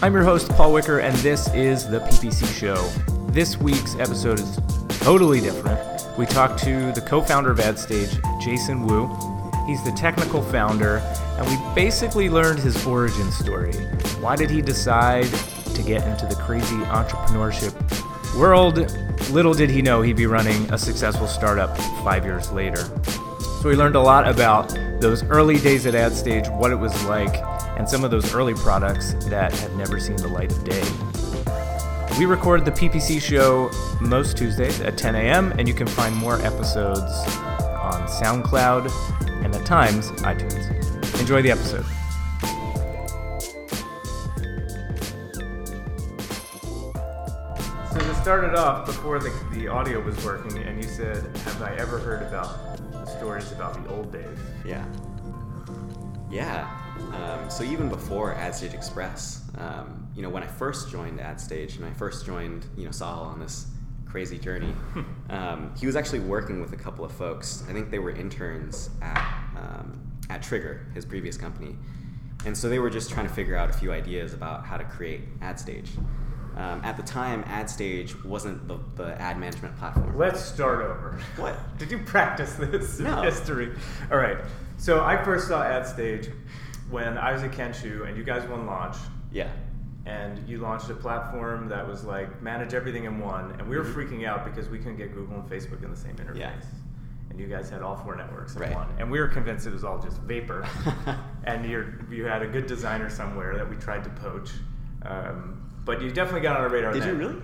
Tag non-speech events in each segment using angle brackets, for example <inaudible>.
I'm your host, Paul Wicker, and this is the PPC Show. This week's episode is totally different. We talked to the co founder of AdStage, Jason Wu. He's the technical founder, and we basically learned his origin story. Why did he decide to get into the crazy entrepreneurship world? Little did he know he'd be running a successful startup five years later. So we learned a lot about those early days at AdStage, what it was like, and some of those early products that had never seen the light of day. We record the PPC show most Tuesdays at 10 a.m., and you can find more episodes on SoundCloud and at times iTunes. Enjoy the episode. So to start it off, before the, the audio was working, and you said, Have I ever heard about the stories about the old days? Yeah. Yeah. Um, so even before AdStage Express, um, you know, when I first joined AdStage and I first joined, you know, Sahil on this crazy journey, <laughs> um, he was actually working with a couple of folks. I think they were interns at um, at Trigger, his previous company, and so they were just trying to figure out a few ideas about how to create AdStage. Um, at the time, AdStage wasn't the, the ad management platform. Let's start over. What? <laughs> Did you practice this No. history? All right. So I first saw AdStage when I was at Kenshoo, and you guys won launch, Yeah. and you launched a platform that was like manage everything in one, and we were freaking out because we couldn't get Google and Facebook in the same interface. Mm-hmm. Yeah. And you guys had all four networks in Right. one, and we were convinced it was all just vapor. <laughs> and you're, you had a good designer somewhere that we tried to poach, um, but you definitely got on our radar. Did you really?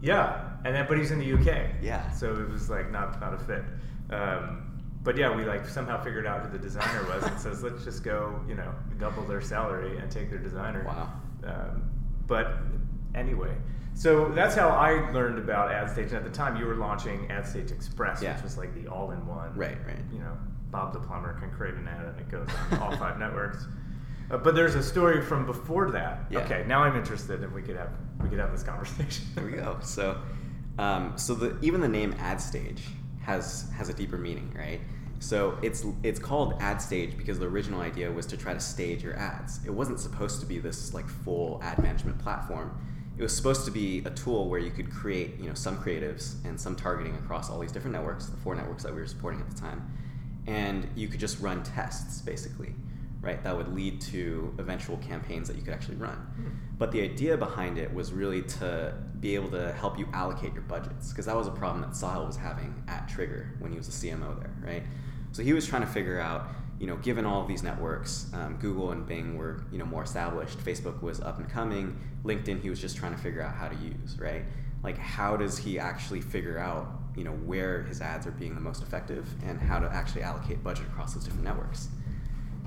Yeah, and then but he's in the UK. Yeah. So it was like not not a fit. Um, but yeah, we like somehow figured out who the designer was and says let's just go you know double their salary and take their designer. Wow. Um, but anyway, so that's how I learned about AdStage. And at the time, you were launching AdStage Express, Yeah. which was like the all-in-one. Right, right. You know, Bob the plumber can create an ad and it goes on all five <laughs> networks. Uh, but there's a story from before that. Yeah. Okay, now I'm interested, and we could have we could have this conversation. There we go. <laughs> So, um, so the even the name AdStage has has a deeper meaning, right? So it's it's called AdStage because the original idea was to try to stage your ads. It wasn't supposed to be this like full ad management platform. It was supposed to be a tool where you could create, you know, some creatives and some targeting across all these different networks, the four networks that we were supporting at the time, and you could just run tests basically, right? That would lead to eventual campaigns that you could actually run. But the idea behind it was really to be able to help you allocate your budgets because that was a problem that Sahil was having at Trigger when he was a CMO there, right? So he was trying to figure out, you know, given all of these networks, um, Google and Bing were, you know, more established. Facebook was up and coming. LinkedIn, he was just trying to figure out how to use, right? Like, how does he actually figure out, you know, where his ads are being the most effective and how to actually allocate budget across those different networks?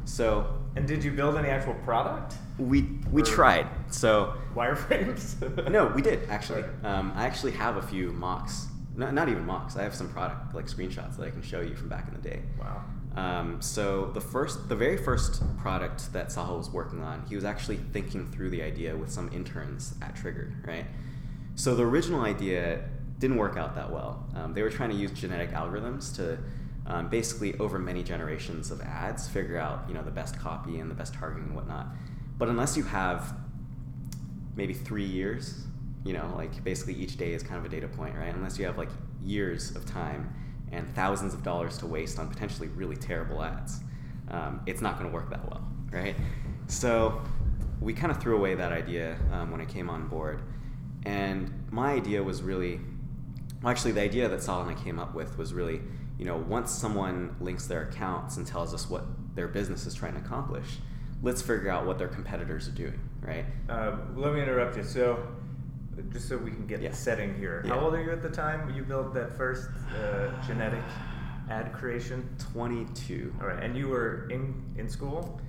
So And did you build any actual product? we we Or- tried. So Wireframes? <laughs> no, we did actually. Um, I actually have a few mocks. No, not even mocks. I have some product like screenshots that I can show you from back in the day. Wow. Um, so the first, the very first product that Sahil was working on, he was actually thinking through the idea with some interns at Trigger, right? So the original idea didn't work out that well. Um, they were trying to use genetic algorithms to um, basically over many generations of ads figure out you know the best copy and the best targeting and whatnot. But unless you have maybe three years, you know, like basically each day is kind of a data point, right? Unless you have like years of time and thousands of dollars to waste on potentially really terrible ads, um, it's not going to work that well, right? So we kind of threw away that idea um, when I came on board. And my idea was really, well, actually, the idea that Sal and I came up with was really, you know, once someone links their accounts and tells us what their business is trying to accomplish, let's figure out what their competitors are doing, right? Um, let me interrupt you. So, just so we can get Yeah. the setting here. Yeah. How old are you at the time you built that first uh, genetic ad creation? 22. All right, and you were in in school.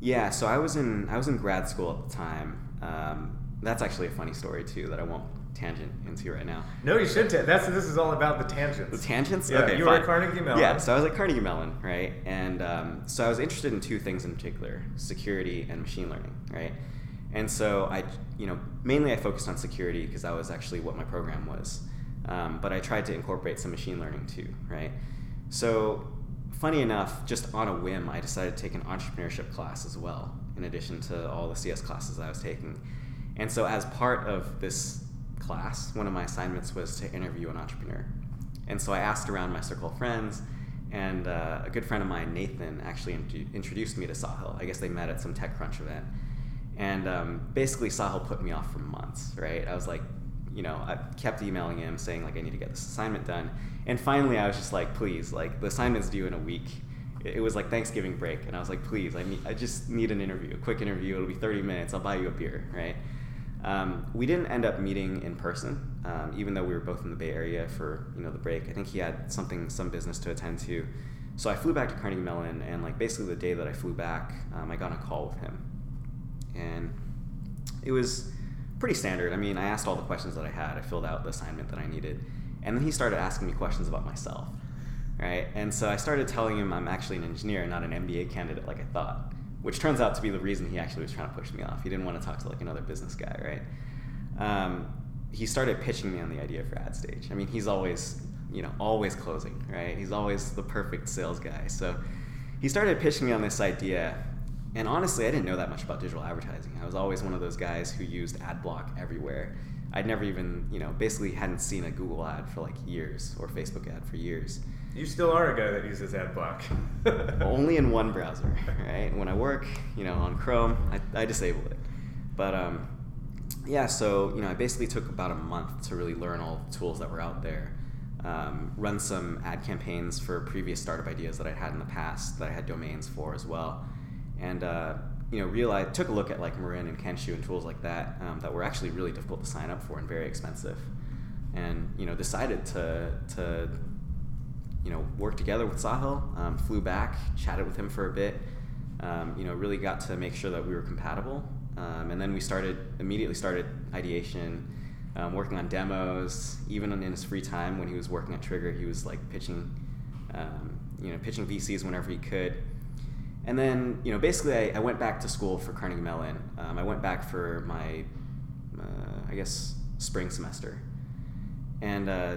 Yeah, so I was in I was in grad school at the time. Um, that's actually a funny story too that I won't tangent into right now. No, you should. ta- that's this is all about the tangents. The tangents? Yeah, okay, you were at. Carnegie Mellon. Yeah, so I was at Carnegie Mellon, right? And um, so I was interested in two things in particular: security and machine learning, right? And so I, you know, mainly I focused on security because that was actually what my program was. Um, but I tried to incorporate some machine learning too, right? So, funny enough, just on a whim, I decided to take an entrepreneurship class as well, in addition to all the CS classes I was taking. And so, as part of this class, one of my assignments was to interview an entrepreneur. And so I asked around my circle of friends, and uh, a good friend of mine, Nathan, actually in- introduced me to Sahil. I guess they met at some TechCrunch event. And um, basically, Sahil put me off for months, right? I was like, you know, I kept emailing him saying, like, I need to get this assignment done. And finally, I was just like, please, like, the assignment's due in a week. It was like Thanksgiving break, and I was like, please, I, need, I just need an interview, a quick interview. It'll be 30 minutes. I'll buy you a beer, right? Um, we didn't end up meeting in person, um, even though we were both in the Bay Area for you know the break. I think he had something, some business to attend to. So I flew back to Carnegie Mellon, and like basically the day that I flew back, um, I got a call with him, and it was pretty standard. I mean, I asked all the questions that I had. I filled out the assignment that I needed, and then he started asking me questions about myself, right? And so I started telling him I'm actually an engineer, not an MBA candidate like I thought which turns out to be the reason he actually was trying to push me off. He didn't want to talk to like another business guy, right? Um, he started pitching me on the idea for AdStage. I mean, he's always, you know, always closing, right? He's always the perfect sales guy. So he started pitching me on this idea, and honestly, I didn't know that much about digital advertising. I was always one of those guys who used AdBlock everywhere. I'd never even, you know, basically hadn't seen a Google ad for like years or Facebook ad for years. You still are a guy that uses AdBlock. <laughs> Only in one browser, right? When I work, you know, on Chrome, I, I disable it. But um, yeah, so you know, I basically took about a month to really learn all the tools that were out there. Um, run some ad campaigns for previous startup ideas that I had in the past that I had domains for as well, and uh, you know, realized took a look at like Marin and Kenshoo and tools like that um, that were actually really difficult to sign up for and very expensive, and you know, decided to to you know, worked together with Sahil, um, flew back, chatted with him for a bit, um, you know, really got to make sure that we were compatible. Um, and then we started, immediately started ideation, um, working on demos. Even in his free time when he was working at Trigger, he was like pitching, um, you know, pitching VCs whenever he could. And then, you know, basically I, I went back to school for Carnegie Mellon. Um, I went back for my, uh, I guess, spring semester. And uh,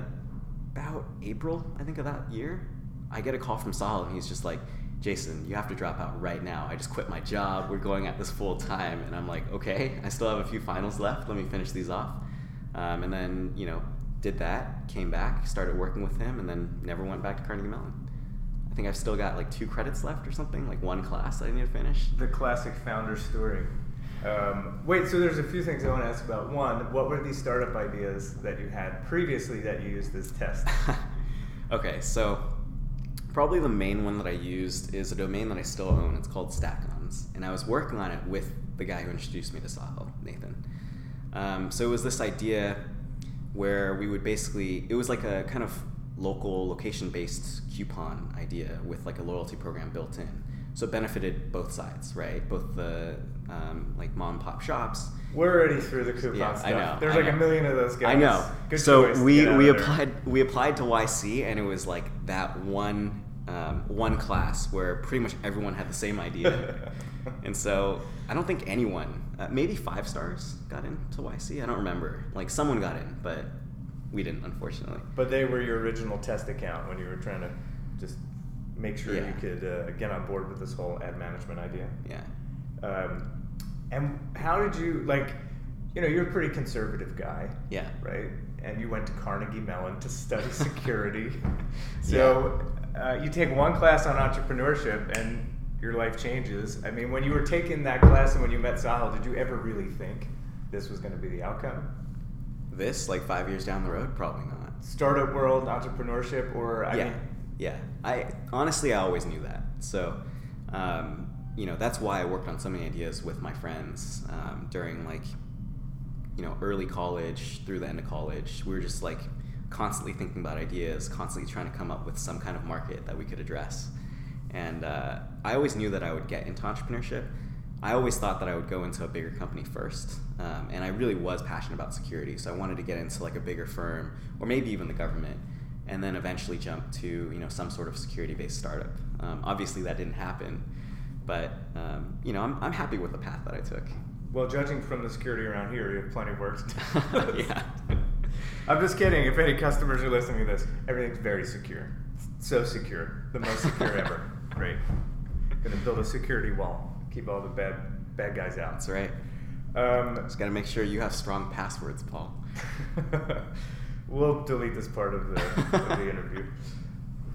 about April, I think, of that year, I get a call from Sahil, and he's just like, Jason, you have to drop out right now. I just quit my job. We're going at this full time. And I'm like, okay, I still have a few finals left. Let me finish these off. Um, and then, you know, did that, came back, started working with him, and then never went back to Carnegie Mellon. I think I've still got like two credits left or something, like one class I need to finish. The classic founder story. Um, wait, so there's a few things I want to ask about. One, what were these startup ideas that you had previously that you used as test? <laughs> okay, so probably the main one that I used is a domain that I still own. It's called Stackons, and I was working on it with the guy who introduced me to Sahil, Nathan. Um, so it was this idea where we would basically it was like a kind of local location based coupon idea with like a loyalty program built in so it benefited both sides, right? Both the um, like mom and pop shops. We're already through the coupon yeah, stuff. I know. There's I like know. a million of those guys. I know. Good so we we applied there. we applied to YC and it was like that one um, one class where pretty much everyone had the same idea, <laughs> and so I don't think anyone, uh, maybe five stars got into YC. I don't remember. Like someone got in, but we didn't, unfortunately. But they were your original test account when you were trying to just make sure yeah. you could uh, get on board with this whole ad management idea. Yeah. Um, and how did you like? You know, you're a pretty conservative guy. Yeah. Right. And you went to Carnegie Mellon to study <laughs> security. so yeah. uh, you take one class on entrepreneurship and your life changes. I mean, when you were taking that class and when you met Sahil, did you ever really think this was going to be the outcome? This, like five years down the road, probably not. Startup world, entrepreneurship, or I yeah. mean, yeah, I honestly I always knew that. So, um, you know, that's why I worked on so many ideas with my friends um, during like, you know, early college through the end of college. We were just like constantly thinking about ideas, constantly trying to come up with some kind of market that we could address. And uh, I always knew that I would get into entrepreneurship. I always thought that I would go into a bigger company first, um, and I really was passionate about security. So I wanted to get into like a bigger firm, or maybe even the government and then eventually jump to you know some sort of security-based startup. Um, obviously, that didn't happen, but um, you know I'm, I'm happy with the path that I took. Well, judging from the security around here, you have plenty of work. <laughs> <laughs> yeah. I'm just kidding. If any customers are listening to this, everything's very secure. So secure, the most secure <laughs> ever. Great. Gonna build a security wall, keep all the bad bad guys out. That's right. Um, Just got to make sure you have strong passwords, Paul. We'll delete this part of the, of the <laughs> interview.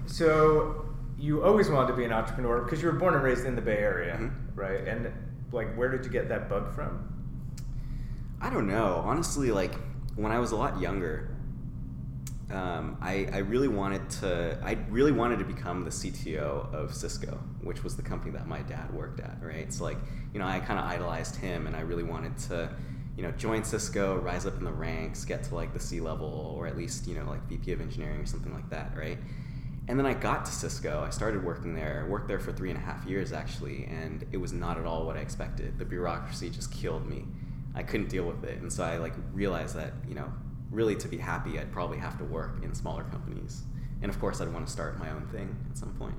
So you always wanted to be an entrepreneur because you were born and raised in the Bay Area, Mhm. right? And like, where did you get that bug from? I don't know. Honestly, like when I was a lot younger, um, I, I really wanted to. I really wanted to become the CTO of Cisco, which was the company that my dad worked at. Right. So like, you know, I kind of idolized him, and I really wanted to, you know, join Cisco, rise up in the ranks, get to like the C level, or at least you know like VP of engineering or something like that. Right. And then I got to Cisco. I started working there. Worked there for three and a half years actually, and it was not at all what I expected. The bureaucracy just killed me. I couldn't deal with it, and so I like realized that you know really to be happy, I'd probably have to work in smaller companies, and of course, I'd want to start my own thing at some point.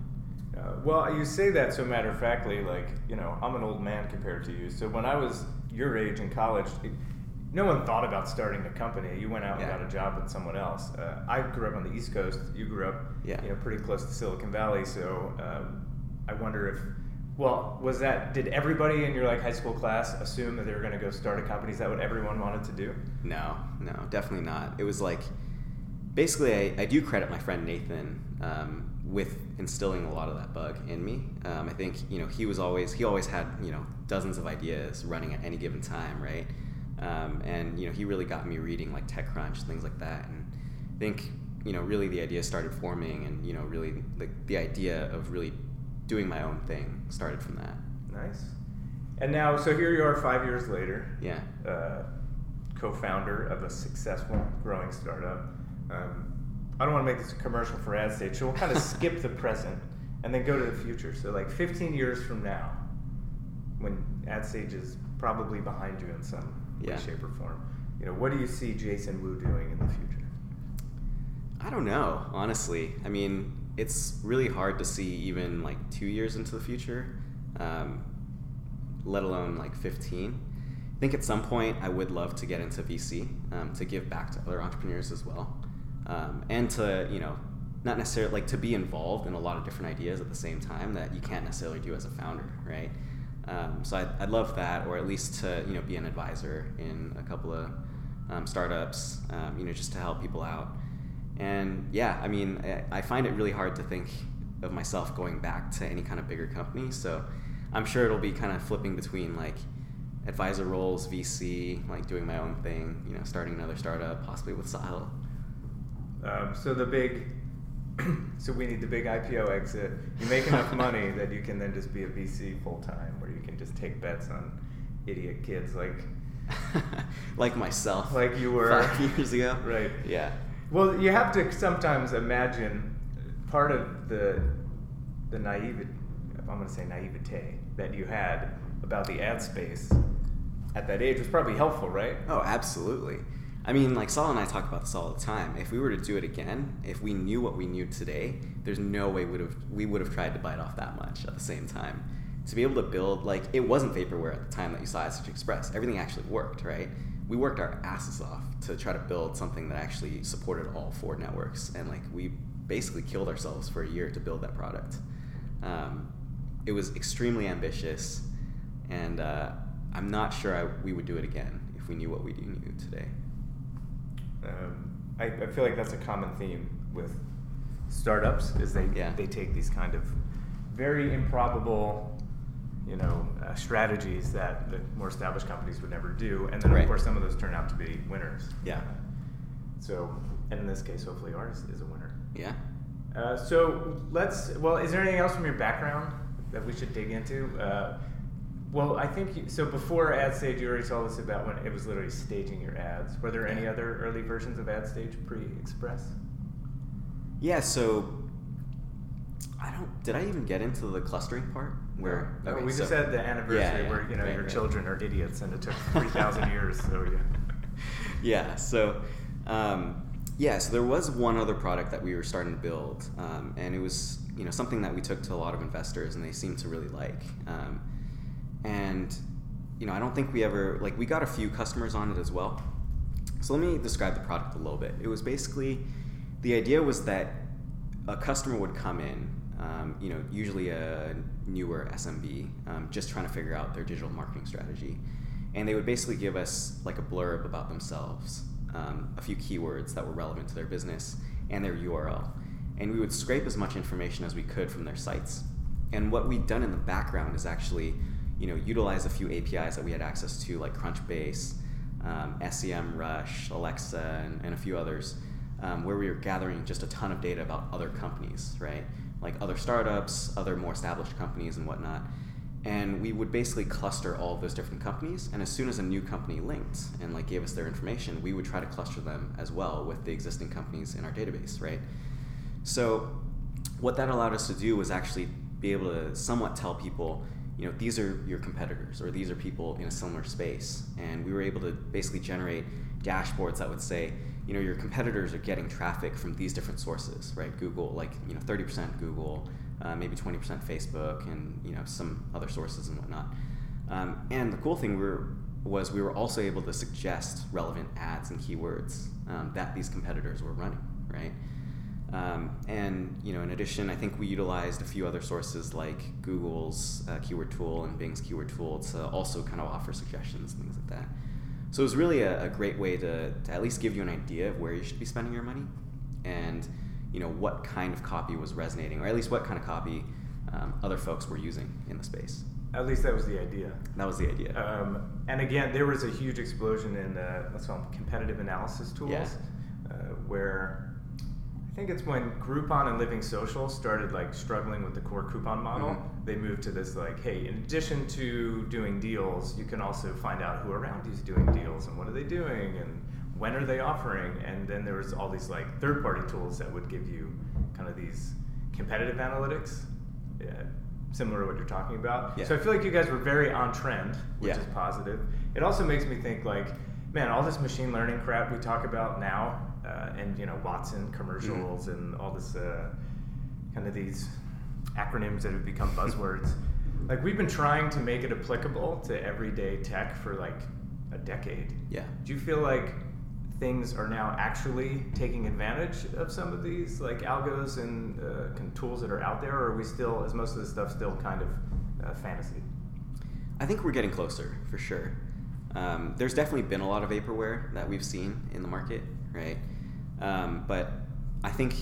Uh, well, you say that so matter of factly, like, you know, I'm an old man compared to you. So when I was your age in college, it, no one thought about starting a company. You went out Yeah. and got a job with someone else. Uh, I grew up on the East Coast. You grew up, Yeah. you know, pretty close to Silicon Valley. So um, I wonder if, well, was that, did everybody in your like high school class assume that they were going to go start a company? Is that what everyone wanted to do? No, no, definitely not. It was like basically, I, I do credit my friend Nathan um, with instilling a lot of that bug in me. Um, I think you know he was always he always had you know dozens of ideas running at any given time, right? Um, and you know he really got me reading like TechCrunch things like that, and I think you know really the idea started forming, and you know really the, the idea of really doing my own thing started from that. Nice. And now, so here you are five years later. Yeah. uh, co-founder of a successful growing startup. Um, I don't want to make this a commercial for AdStage, so we'll kind of <laughs> skip the present and then go to the future. So, like 15 years from now, when AdStage is probably behind you in some Yeah. way, shape, or form, you know, what do you see Jason Wu doing in the future? I don't know, honestly. I mean, it's really hard to see even like two years into the future, um, let alone like 15. I think at some point I would love to get into VC um, to give back to other entrepreneurs as well, um, and to you know not necessarily like to be involved in a lot of different ideas at the same time that you can't necessarily do as a founder, right? Um, so I'd, I'd love that, or at least to you know be an advisor in a couple of um, startups, um, you know, just to help people out. And yeah, I mean, I, I find it really hard to think of myself going back to any kind of bigger company. So I'm sure it'll be kind of flipping between like advisor roles, VC, like doing my own thing, you know, starting another startup, possibly with Sahil. Um, so the big, <clears throat> so we need the big IPO exit. You make enough <laughs> money that you can then just be a VC full time, where you can just take bets on idiot kids like <laughs> like myself, like you were five <laughs> years ago. Right. Yeah. Well, you have to sometimes imagine part of the the naive I'm going to say naivete that you had about the ad space at that age was probably helpful, right? Oh, absolutely. I mean, like Saul and I talk about this all the time. If we were to do it again, if we knew what we knew today, there's no way would have we would have tried to bite off that much at the same time. To be able to build like it wasn't vaporware at the time that you saw Such Express. Everything actually worked, right? We worked our asses off to try to build something that actually supported all four networks, and like we basically killed ourselves for a year to build that product. Um, it was extremely ambitious, and uh, I'm not sure I, we would do it again if we knew what we knew today. Um, I, I feel like that's a common theme with startups is they Yeah. they take these kind of very improbable you know uh, strategies that the more established companies would never do and then Right. of course some of those turn out to be winners Yeah. so and in this case hopefully ours is a winner Yeah. uh, so let's well is there anything else from your background that we should dig into uh, well i think you, so before AdStage you already told us about when it was literally staging your ads were there any other early versions of AdStage pre-express Yeah. So I don't. Did I even get into the clustering part? Where No, okay, we just had the anniversary yeah, where you know right, your right. children are idiots and it took <laughs> three thousand years. So yeah. <laughs> yeah. So, um, yeah. So there was one other product that we were starting to build, um, and it was you know something that we took to a lot of investors, and they seemed to really like. Um, and you know, I don't think we ever like we got a few customers on it as well. So let me describe the product a little bit. It was basically the idea was that a customer would come in, um, you know, usually a newer SMB, um, just trying to figure out their digital marketing strategy, and they would basically give us like a blurb about themselves, um, a few keywords that were relevant to their business, and their URL. And we would scrape as much information as we could from their sites. And what we'd done in the background is actually, you know, utilize a few APIs that we had access to, like Crunchbase, um, SEMrush, Alexa, and, and a few others, um, where we were gathering just a ton of data about other companies, right? Like other startups, other more established companies, and whatnot and we would basically cluster all of those different companies and as soon as a new company linked and like gave us their information we would try to cluster them as well with the existing companies in our database right so what that allowed us to do was actually be able to somewhat tell people you know these are your competitors or these are people in a similar space and we were able to basically generate dashboards that would say you know your competitors are getting traffic from these different sources right google like you know 30% google uh, maybe 20% Facebook, and you know some other sources and whatnot. Um, and the cool thing we were, was we were also able to suggest relevant ads and keywords um, that these competitors were running, right? Um, and you know, in addition, I think we utilized a few other sources like Google's uh, keyword tool and Bing's keyword tool to also kind of offer suggestions and things like that. So it was really a, a great way to, to at least give you an idea of where you should be spending your money, and you know what kind of copy was resonating, or at least what kind of copy um, other folks were using in the space. At least that was the idea. That was the idea. Um, and again, there was a huge explosion in uh, let's call them competitive analysis tools, yeah. uh, where I think it's when Groupon and Living Social started like struggling with the core coupon model. Mm-hmm. They moved to this like, hey, in addition to doing deals, you can also find out who around you is doing deals and what are they doing and when are they offering? And then there was all these like third party tools that would give you kind of these competitive analytics. Yeah, similar to what you're talking about. Yeah. So I feel like you guys were very on trend, which yeah. is positive. It also makes me think like, man, all this machine learning crap we talk about now, uh, and you know Watson commercials mm-hmm. and all this uh, kind of these acronyms that have become buzzwords. <laughs> like we've been trying to make it applicable to everyday tech for like a decade. Yeah. Do you feel like things are now actually taking advantage of some of these like algos and uh, tools that are out there, or are we still, is most of this stuff still kind of uh, fantasy? I think we're getting closer for sure. Um, there's definitely been a lot of vaporware that we've seen in the market, right? Um, but I think,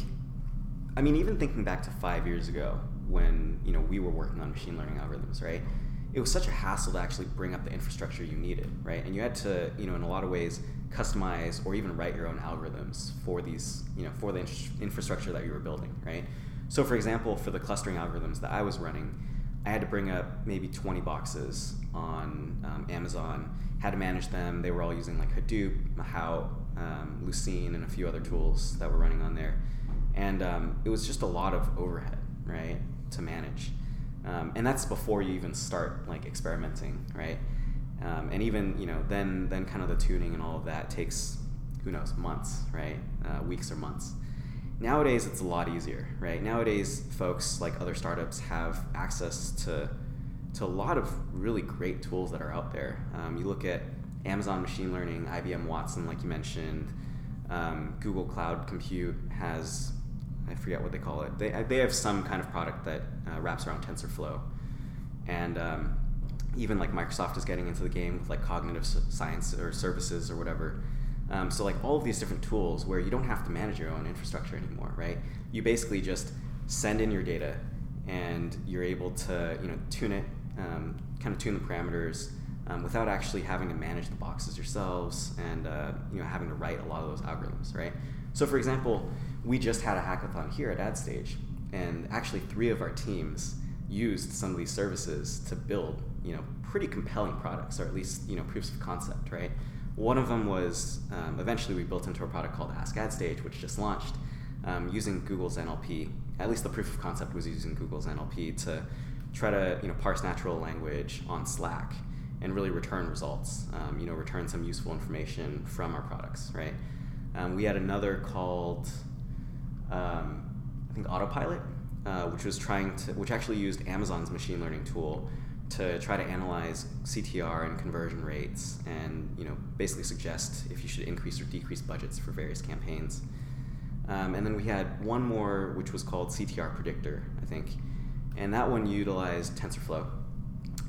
I mean, even thinking back to five years ago when you know we were working on machine learning algorithms, right? It was such a hassle to actually bring up the infrastructure you needed, right? And you had to, you know, in a lot of ways, customize or even write your own algorithms for these, you know, for the infrastructure that you were building, right? So, for example, for the clustering algorithms that I was running, I had to bring up maybe 20 boxes on um, Amazon, had to manage them. They were all using like Hadoop, Mahout, um, Lucene, and a few other tools that were running on there. And um, it was just a lot of overhead, right, to manage. Um, and that's before you even start like experimenting, right? Um, and even you know then then kind of the tuning and all of that takes who knows months right uh, weeks or months nowadays it's a lot easier right nowadays folks like other startups have access to to a lot of really great tools that are out there um, you look at amazon machine learning ibm watson like you mentioned um, google cloud compute has i forget what they call it they, they have some kind of product that uh, wraps around tensorflow and um, even like Microsoft is getting into the game with like cognitive science or services or whatever. Um, so like all of these different tools where you don't have to manage your own infrastructure anymore, right? You basically just send in your data, and you're able to you know tune it, um, kind of tune the parameters um, without actually having to manage the boxes yourselves and uh, you know having to write a lot of those algorithms, right? So for example, we just had a hackathon here at AdStage, and actually three of our teams used some of these services to build you know pretty compelling products or at least you know proofs of concept right one of them was um, eventually we built into a product called ask AdStage which just launched um, using google's nlp at least the proof of concept was using google's nlp to try to you know parse natural language on slack and really return results um, you know return some useful information from our products right um, we had another called um, i think autopilot uh, which was trying to, which actually used Amazon's machine learning tool to try to analyze CTR and conversion rates, and you know basically suggest if you should increase or decrease budgets for various campaigns. Um, and then we had one more, which was called CTR Predictor, I think, and that one utilized TensorFlow,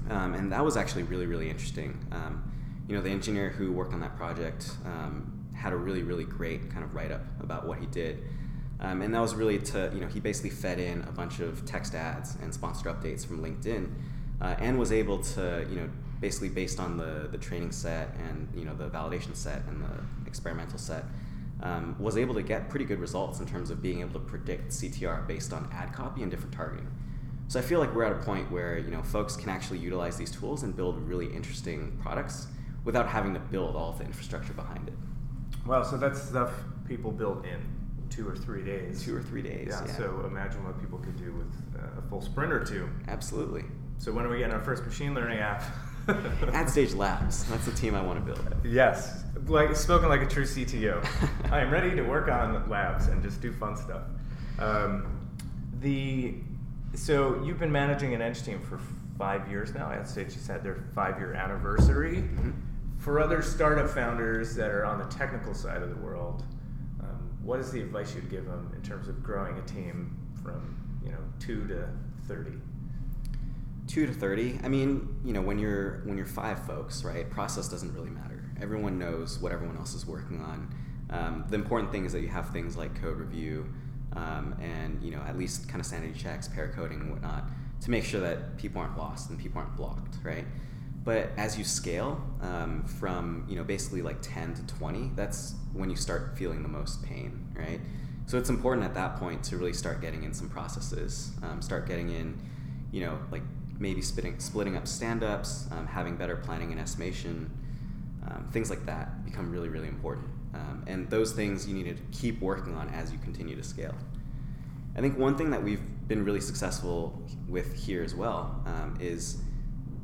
um, and that was actually really really interesting. Um, you know, the engineer who worked on that project um, had a really, really great kind of write up about what he did. Um, and that was really to, you know, he basically fed in a bunch of text ads and sponsored updates from LinkedIn uh, and was able to, you know, basically based on the, the training set and, you know, the validation set and the experimental set, um, was able to get pretty good results in terms of being able to predict CTR based on ad copy and different targeting. So I feel like we're at a point where, you know, folks can actually utilize these tools and build really interesting products without having to build all of the infrastructure behind it. Wow, so that's stuff people built in two or three days. Two or three days. Yeah. yeah. So imagine what people could do with uh, a full sprint or two. Absolutely. So when are we getting our first machine learning app? <laughs> At Stage Labs. That's the team I want to build. Yes, like spoken like a true CTO. <laughs> I am ready to work on labs and just do fun stuff. Um, the so you've been managing an edge team for five years now. AdStage just had their five-year anniversary. Mm-hmm. For other startup founders that are on the technical side of the world, um, what is the advice you'd give them in terms of growing a team from you know two to thirty? two to 30 i mean you know when you're when you're five folks right process doesn't really matter everyone knows what everyone else is working on um, the important thing is that you have things like code review um, and you know at least kind of sanity checks pair coding and whatnot to make sure that people aren't lost and people aren't blocked right but as you scale um, from you know basically like 10 to 20 that's when you start feeling the most pain right so it's important at that point to really start getting in some processes um, start getting in you know like maybe splitting, splitting up stand-ups, um, having better planning and estimation, um, things like that become really, really important. Um, and those things you need to keep working on as you continue to scale. I think one thing that we've been really successful with here as well um, is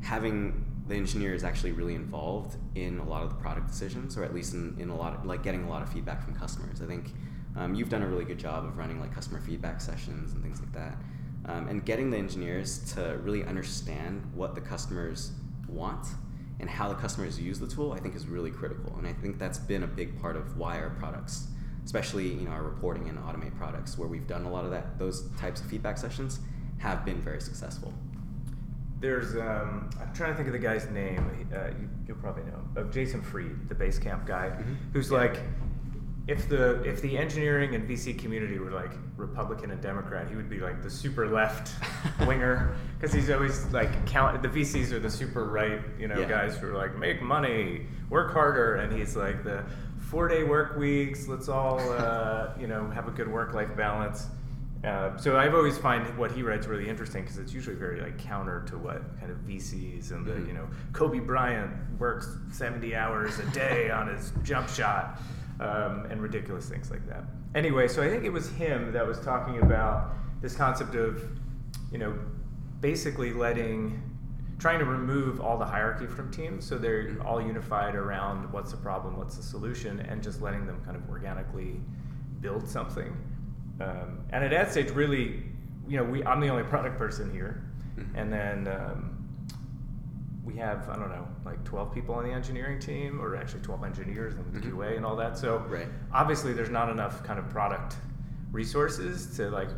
having the engineers actually really involved in a lot of the product decisions, or at least in, in a lot of like getting a lot of feedback from customers. I think um, you've done a really good job of running like customer feedback sessions and things like that um, and getting the engineers to really understand what the customers want and how the customers use the tool, I think is really critical. And I think that's been a big part of why our products, especially you know our reporting and automate products, where we've done a lot of that, those types of feedback sessions, have been very successful. There's, um, I'm trying to think of the guy's name. Uh, you, will probably know of Jason Fried, the Basecamp guy, mm-hmm. who's yeah. like if the if the engineering and VC community were like Republican and Democrat, he would be like the super left <laughs> winger because he's always like count. The VCs are the super right, you know, yeah. guys who are like make money, work harder, and he's like the four day work weeks. Let's all uh, <laughs> you know have a good work life balance. Uh, so I've always find what he writes really interesting because it's usually very like counter to what kind of VCs and the mm-hmm. you know Kobe Bryant works seventy hours a day on his jump shot um, and ridiculous things like that. Anyway, so I think it was him that was talking about this concept of, you know, basically letting, trying to remove all the hierarchy from teams so they're all unified around what's the problem, what's the solution, and just letting them kind of organically build something. Um, and at AdStage, really, you know, we, I'm the only product person here, mm-hmm. and then um, we have I don't know like 12 people on the engineering team, or actually 12 engineers and mm-hmm. QA and all that. So right. obviously there's not enough kind of product resources to like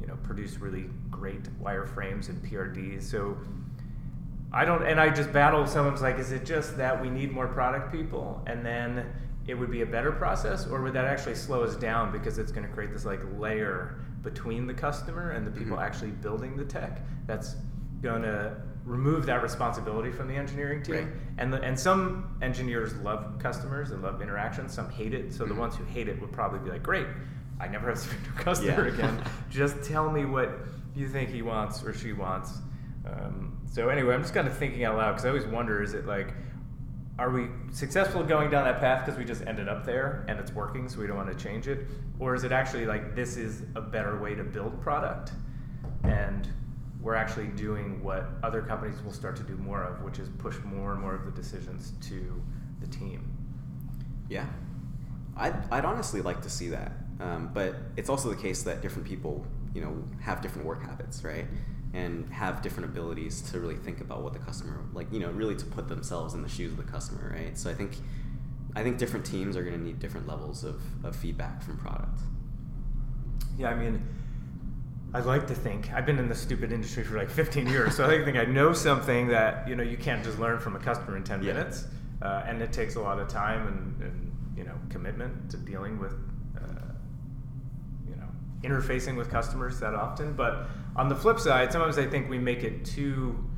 you know produce really great wireframes and PRDs. So I don't, and I just battle. Someone's like, is it just that we need more product people, and then it would be a better process, or would that actually slow us down because it's going to create this like layer between the customer and the people mm-hmm. actually building the tech that's going to remove that responsibility from the engineering team. Right. And the, and some engineers love customers and love interactions. Some hate it. So mm-hmm. the ones who hate it would probably be like, "Great, I never have to speak to a customer yeah. again. <laughs> Just tell me what you think he wants or she wants." Um, so anyway, I'm just kind of thinking out loud because I always wonder: is it like are we successful going down that path because we just ended up there and it's working so we don't want to change it or is it actually like this is a better way to build product and we're actually doing what other companies will start to do more of, which is push more and more of the decisions to the team. Yeah, I'd, I'd honestly like to see that, um, but it's also the case that different people, you know, have different work habits, right? And have different abilities to really think about what the customer, like, you know, really to put themselves in the shoes of the customer, right? So I think, I think different teams are going to need different levels of, of feedback from product. Yeah, I mean, I'd like to think I've been in this stupid industry for like 15 years, so I like to think I know something that you know you can't just learn from a customer in 10 yeah. minutes. uh, and it takes a lot of time and, and you know commitment to dealing with uh, you know interfacing with customers that often. But on the flip side, sometimes I think we make it too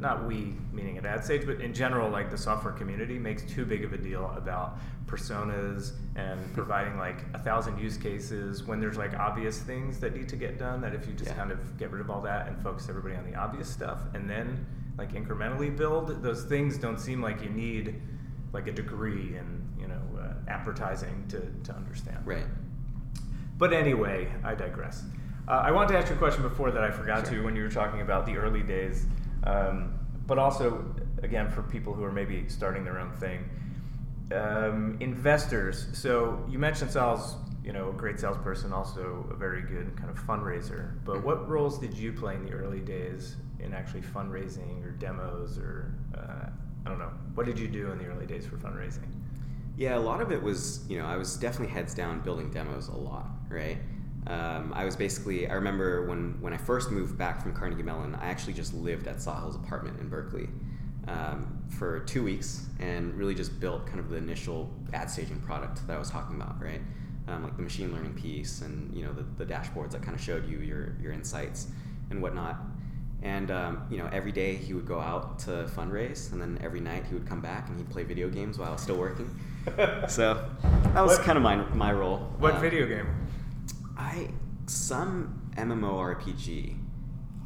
not we meaning at AdStage, but in general, like the software community makes too big of a deal about personas and providing like a thousand use cases when there's like obvious things that need to get done. That if you just Yeah. kind of get rid of all that and focus everybody on the obvious stuff, and then like incrementally build those things, don't seem like you need like a degree in you know uh, advertising to to understand. Right. But anyway, I digress. Uh, I wanted to ask you a question before that I forgot Sure. to when you were talking about the early days, um, but also, again, for people who are maybe starting their own thing. Um, investors. So you mentioned Sal's, you know, a great salesperson, also a very good kind of fundraiser. But Mhm. what roles did you play in the early days in actually fundraising or demos or uh, I don't know. What did you do in the early days for fundraising? Yeah, a lot of it was, you know, I was definitely heads down building demos a lot, right? Um, I was basically, I remember when, when I first moved back from Carnegie Mellon, I actually just lived at Sahil's apartment in Berkeley um, for two weeks and really just built kind of the initial ad staging product that I was talking about, right? Um, like the machine learning piece and, you know, the, the dashboards that kind of showed you your, your insights and whatnot. And um, you know, every day he would go out to fundraise, and then every night he would come back and he'd play video games while I was still working. <laughs> so that was What- kind of my my role. What Um, video game? I some MMORPG.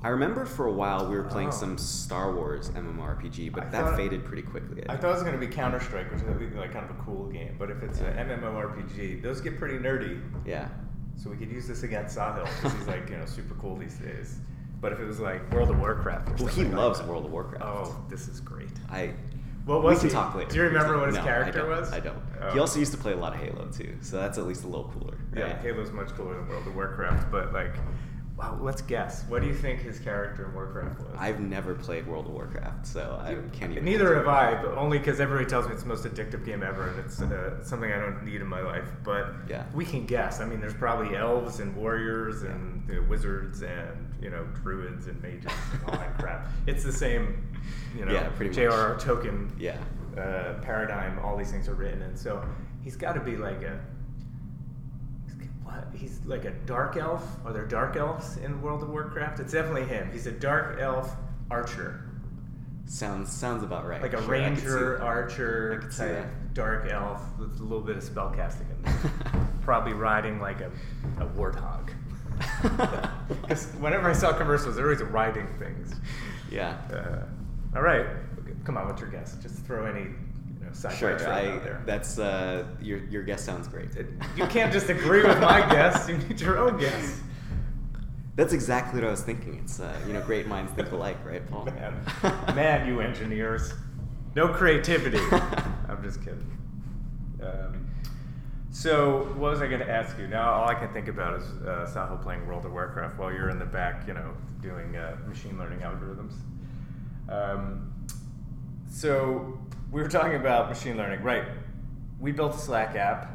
I remember for a while we were playing Oh. some Star Wars MMORPG, but I that faded pretty quickly. I thought it was going to be Counter Strike, which would be like kind of a cool game. But if it's Yeah. an MMORPG, those get pretty nerdy. yeah. So we could use this against Sahil because he's like you know super cool these days. But if it was like World of Warcraft, or Well, he like loves that- World of Warcraft. Oh, this is great. I. What we was can he? talk later. Do you remember what his no, character don't. was? I don't. Oh. He also used to play a lot of Halo too, so that's at least a little cooler. Yeah, right? Halo's much cooler than World of Warcraft. But like, wow, let's guess. What do you think his character in Warcraft was? I've never played World of Warcraft, so I can't even. Neither have I, but only because everybody tells me it's the most addictive game ever, and it's uh, something I don't need in my life. But Yeah. we can guess. I mean, there's probably elves and warriors and you know, wizards and you know druids and mages and all that <laughs> crap. It's the same, you know, Yeah. J.R.R. Tolkien Yeah. uh, paradigm. All these things are written in, so he's got to be like a. He's like a dark elf. Are there dark elves in World of Warcraft? It's definitely him. He's a dark elf archer Sounds sounds about right. like a Sure, I could see ranger, archer type dark elf with a little bit of spell casting in there. <laughs> Probably riding like a, a warthog. <laughs> Because whenever I saw commercials, they're always riding things. yeah. Uh, all right, come on, what's your guess? Just throw any sci-fi Sure. I, out there. that's uh, your your guess sounds great. you can't just agree with my <laughs> guess. You need your own guess. That's exactly what I was thinking. It's uh, you know, great minds think alike, right, Paul? Man, <laughs> man, you engineers, no creativity. <laughs> I'm just kidding. Um, so, what was I going to ask you? Now, all I can think about is uh, Sahil playing World of Warcraft while you're in the back, you know, doing uh, machine learning algorithms. Um, so, we were talking about machine learning, right? We built a Slack app.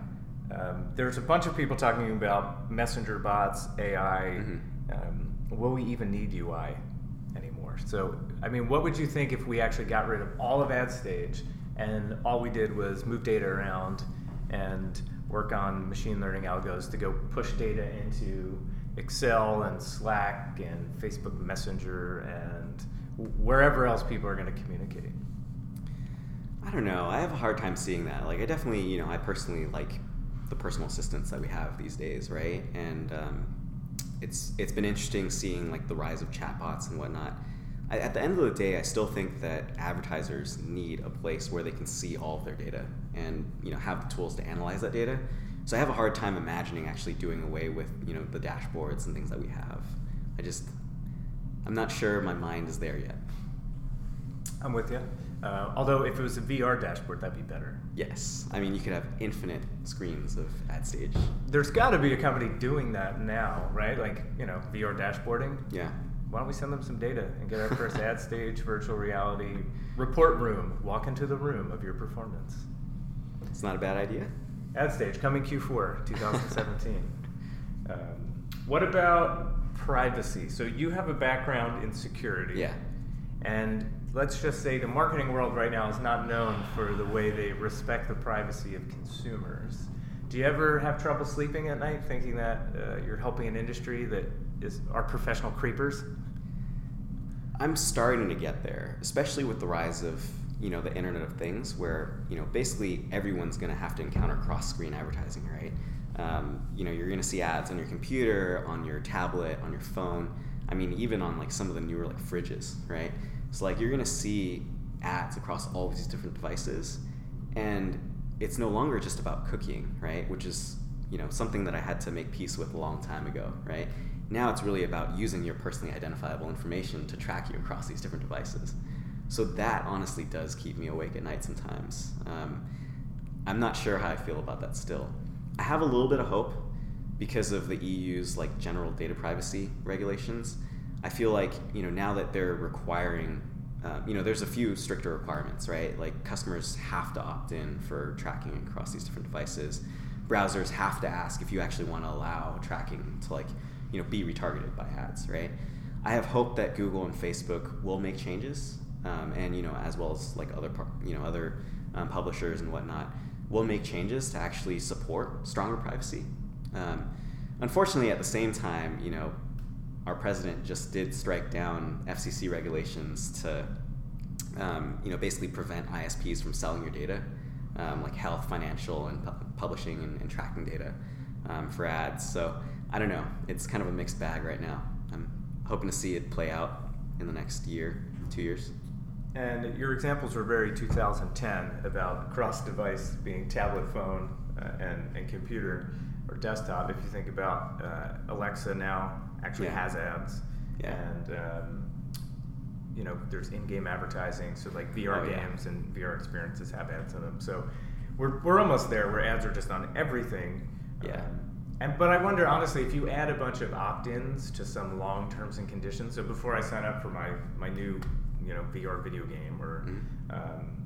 Um, there's a bunch of people talking about messenger bots, AI. Mhm. Um, will we even need UI anymore? So, I mean, what would you think if we actually got rid of all of AdStage and all we did was move data around and work on machine learning algos to go push data into Excel and Slack and Facebook Messenger and wherever else people are going to communicate? I don't know. I have a hard time seeing that. Like, I definitely, you know, I personally like the personal assistants that we have these days, right? And um, it's it's been interesting seeing like the rise of chatbots and whatnot. I, at the end of the day, I still think that advertisers need a place where they can see all of their data and you know have the tools to analyze that data. So I have a hard time imagining actually doing away with you know the dashboards and things that we have. I just I'm not sure my mind is there yet. I'm with you. Uh, although, if it was a VR dashboard, that'd be better. Yes, I mean you could have infinite screens of AdStage. There's got to be a company doing that now, right? Like, you know, VR dashboarding. Yeah, Why don't we send them some data and get our first <laughs> AdStage virtual reality report room? Walk into the room of your performance. it's not a bad idea. AdStage coming Q4 2017. <laughs> um, what about privacy? So you have a background in security. Yeah. And let's just say the marketing world right now is not known for the way they respect the privacy of consumers. Do you ever have trouble sleeping at night, thinking that uh, you're helping an industry that is are professional creepers? I'm starting to get there, especially with the rise of you know the Internet of Things, where you know basically everyone's going to have to encounter cross-screen advertising, right? Um, you know, you're going to see ads on your computer, on your tablet, on your phone. I mean, even on like some of the newer like fridges, right? So like you're to see ads across all these different devices, and it's no longer just about cookies, right? Which is you know something that I had to make peace with a long time ago, right? Now it's really about using your personally identifiable information to track you across these different devices. So that honestly does keep me awake at night sometimes. Um, I'm not sure how I feel about that still. I have a little bit of hope because of the EU's like general data privacy regulations. I feel like you know now that they're requiring, uh, you know, there's a few stricter requirements, right? Like customers have to opt in for tracking across these different devices. Browsers have to ask if you actually want to allow tracking to like you know be retargeted by ads, right? I have hope that Google and Facebook will make changes, um, and you know as well as like other you know other um, publishers and whatnot will make changes to actually support stronger privacy. Um, unfortunately, at the same time, you know, our president just did strike down FCC regulations to, um, you know, basically prevent ISPs from selling your data, um, like health, financial, and pu- publishing and, and, tracking data um, for ads. So I don't know. It's kind of a mixed bag right now. I'm hoping to see it play out in the next year, two years. And your examples were very 2010 about cross device being tablet phone uh, and, and computer or desktop. If you think about uh, Alexa now actually yeah. has ads. Yeah. And, um, you know, there's in game advertising. So, like VR oh, games yeah. and VR experiences have ads in them. So, we're, we're almost there where ads are just on everything. Yeah. Um, and, but I wonder honestly if you add a bunch of opt-ins to some long terms and conditions. So before I sign up for my my new you know VR video game or mm-hmm. um,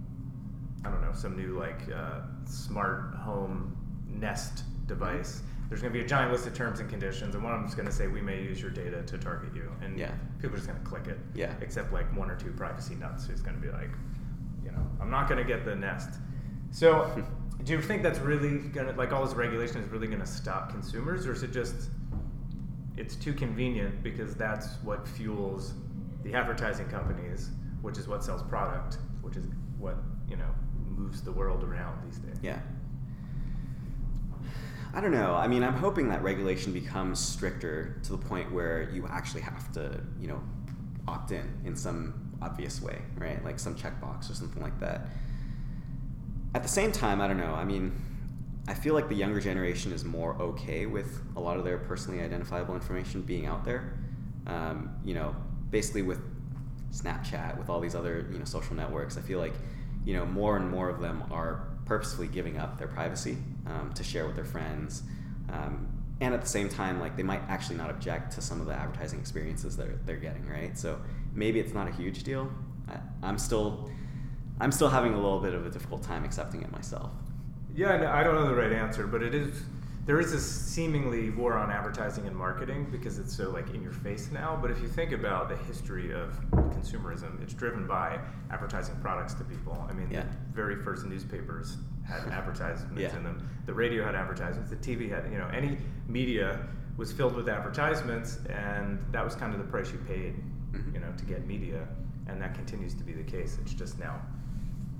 I don't know some new like uh, smart home Nest device. There's going to be a giant list of terms and conditions, and one of them is going to say we may use your data to target you, and yeah. people are just going to click it. Yeah. Except like one or two privacy nuts who's going to be like, you know, I'm not going to get the Nest. So, <laughs> do you think that's really going to like all this regulation is really going to stop consumers, or is it just it's too convenient because that's what fuels the advertising companies, which is what sells product, which is what you know moves the world around these days. Yeah. I don't know. I mean, I'm hoping that regulation becomes stricter to the point where you actually have to, you know, opt in in some obvious way, right? Like some checkbox or something like that. At the same time, I don't know. I mean, I feel like the younger generation is more okay with a lot of their personally identifiable information being out there. Um, you know, basically with Snapchat, with all these other you know social networks, I feel like you know more and more of them are purposefully giving up their privacy um, to share with their friends. Um, and at the same time, like they might actually not object to some of the advertising experiences that they're, they're getting, right? So maybe it's not a huge deal. I, I'm still, I'm still having a little bit of a difficult time accepting it myself. Yeah, I don't know the right answer, but it is there is this seemingly war on advertising and marketing because it's so like in your face now. But if you think about the history of consumerism, it's driven by advertising products to people. I mean, yeah. the very first newspapers had <laughs> advertisements yeah. in them. The radio had advertisements. The TV had, you know, any media was filled with advertisements, and that was kind of the price you paid, mm-hmm. you know, to get media. And that continues to be the case. It's just now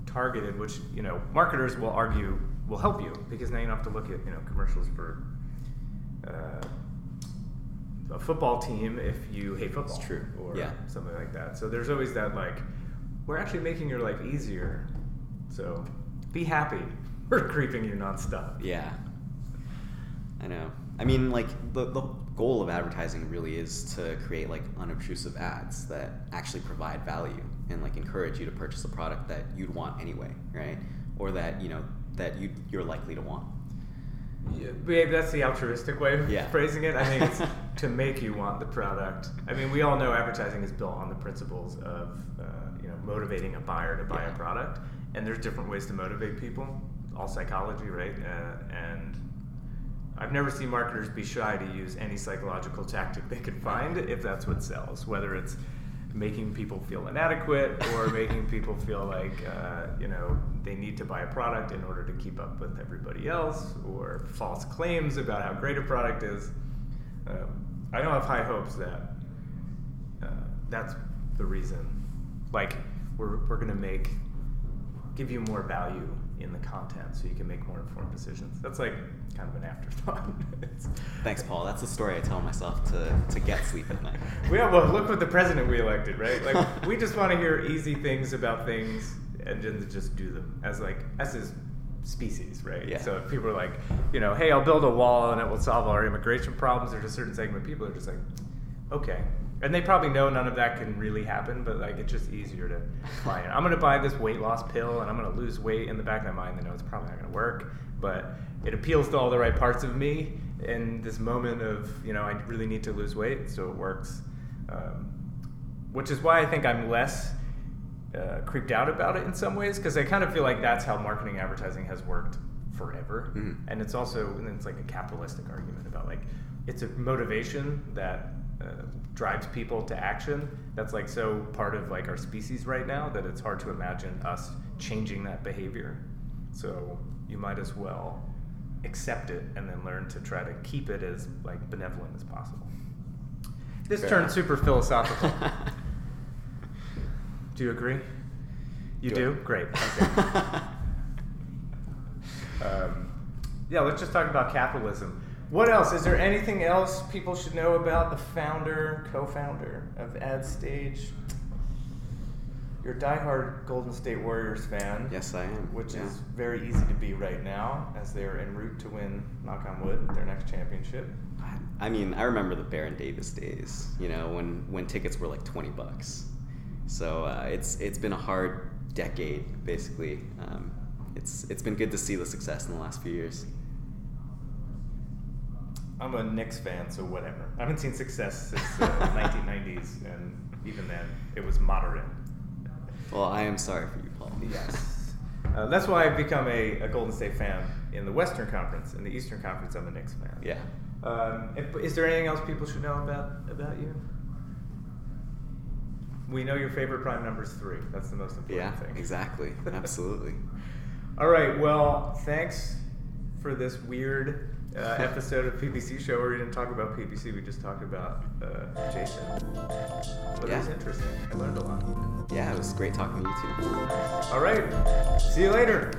targeted, which you know marketers will argue will help you because now you don't have to look at you know commercials for uh, a football team if you hate football. It's true. Or yeah. something like that. So there's always that like we're actually making your life easier. So be happy. <laughs> We're creeping you nonstop. Yeah. I know. I mean, like the the goal of advertising really is to create like unobtrusive ads that actually provide value and like encourage you to purchase a product that you'd want anyway, right? Or that you know that you you're likely to want. Yeah, maybe that's the altruistic way of yeah. <laughs> phrasing it. I think it's <laughs> to make you want the product. I mean, we all know advertising is built on the principles of uh, you know motivating a buyer to buy yeah. a product, and there's different ways to motivate people. All psychology, right? Uh, and I've never seen marketers be shy to use any psychological tactic they can find if that's what sells, whether it's making people feel inadequate or <laughs> making people feel like uh, you know they need to buy a product in order to keep up with everybody else or false claims about how great a product is. Um, i don't have high hopes that uh, that's the reason. Like we're, we're going to make give you more value in the content so you can make more informed decisions. That's like kind of an afterthought. <laughs> Thanks, Paul. That's the story I tell myself to, to get sleep at night. <laughs> yeah, well, look what the president we elected, right? Like, <laughs> we just want to hear easy things about things and then just do them as like as is species, right? Yeah. So if people are like, you know, hey, I'll build a wall and it will solve our immigration problems, there's a certain segment of people are just like, okay, and they probably know none of that can really happen, but like it's just easier to buy it. I'm gonna buy this weight loss pill and I'm gonna lose weight. In the back of my mind, they know it's probably not gonna work, but it appeals to all the right parts of me in this moment of you know I really need to lose weight, so it works. Um, which is why I think I'm less uh, creeped out about it in some ways because I kind of feel like that's how marketing advertising has worked forever, Mhm. and it's also and it's like a capitalistic argument about like it's a motivation that uh, drives people to action. That's like so part of like our species right now that it's hard to imagine us changing that behavior. So you might as well accept it and then learn to try to keep it as like benevolent as possible. This Fair turned enough. super philosophical. <laughs> Do you agree? You Good. do? great. <laughs> Okay. Um, yeah, let's just talk about capitalism. What else? Is there anything else people should know about the founder, co-founder of AdStage? You're a diehard Golden State Warriors fan. yes, I am. Which Yeah. is very easy to be right now, as they're en route to win, knock on wood, their next championship. I mean, I remember the Baron Davis days. You know, when when tickets were like twenty bucks. So uh, it's it's been a hard decade, basically. Um, it's it's been good to see the success in the last few years. I'm a Knicks fan, so whatever. I haven't seen success since <laughs> the 1990s, and even then, it was moderate. Well, I am sorry for you, Paul. Yes. <laughs> Uh, that's why I've become a, a Golden State fan in the Western Conference. In the Eastern Conference, I'm a Knicks fan. Yeah. Um, if, is there anything else people should know about about you? We know your favorite prime number is three. That's the most important Yeah. thing. Exactly. <laughs> Absolutely. All right. Well, thanks for this weird uh, episode of PPC show where we didn't talk about PPC. We just talked about uh, Jason. But it was interesting. I learned a lot. Yeah, it was great talking to you too. All right. See you later.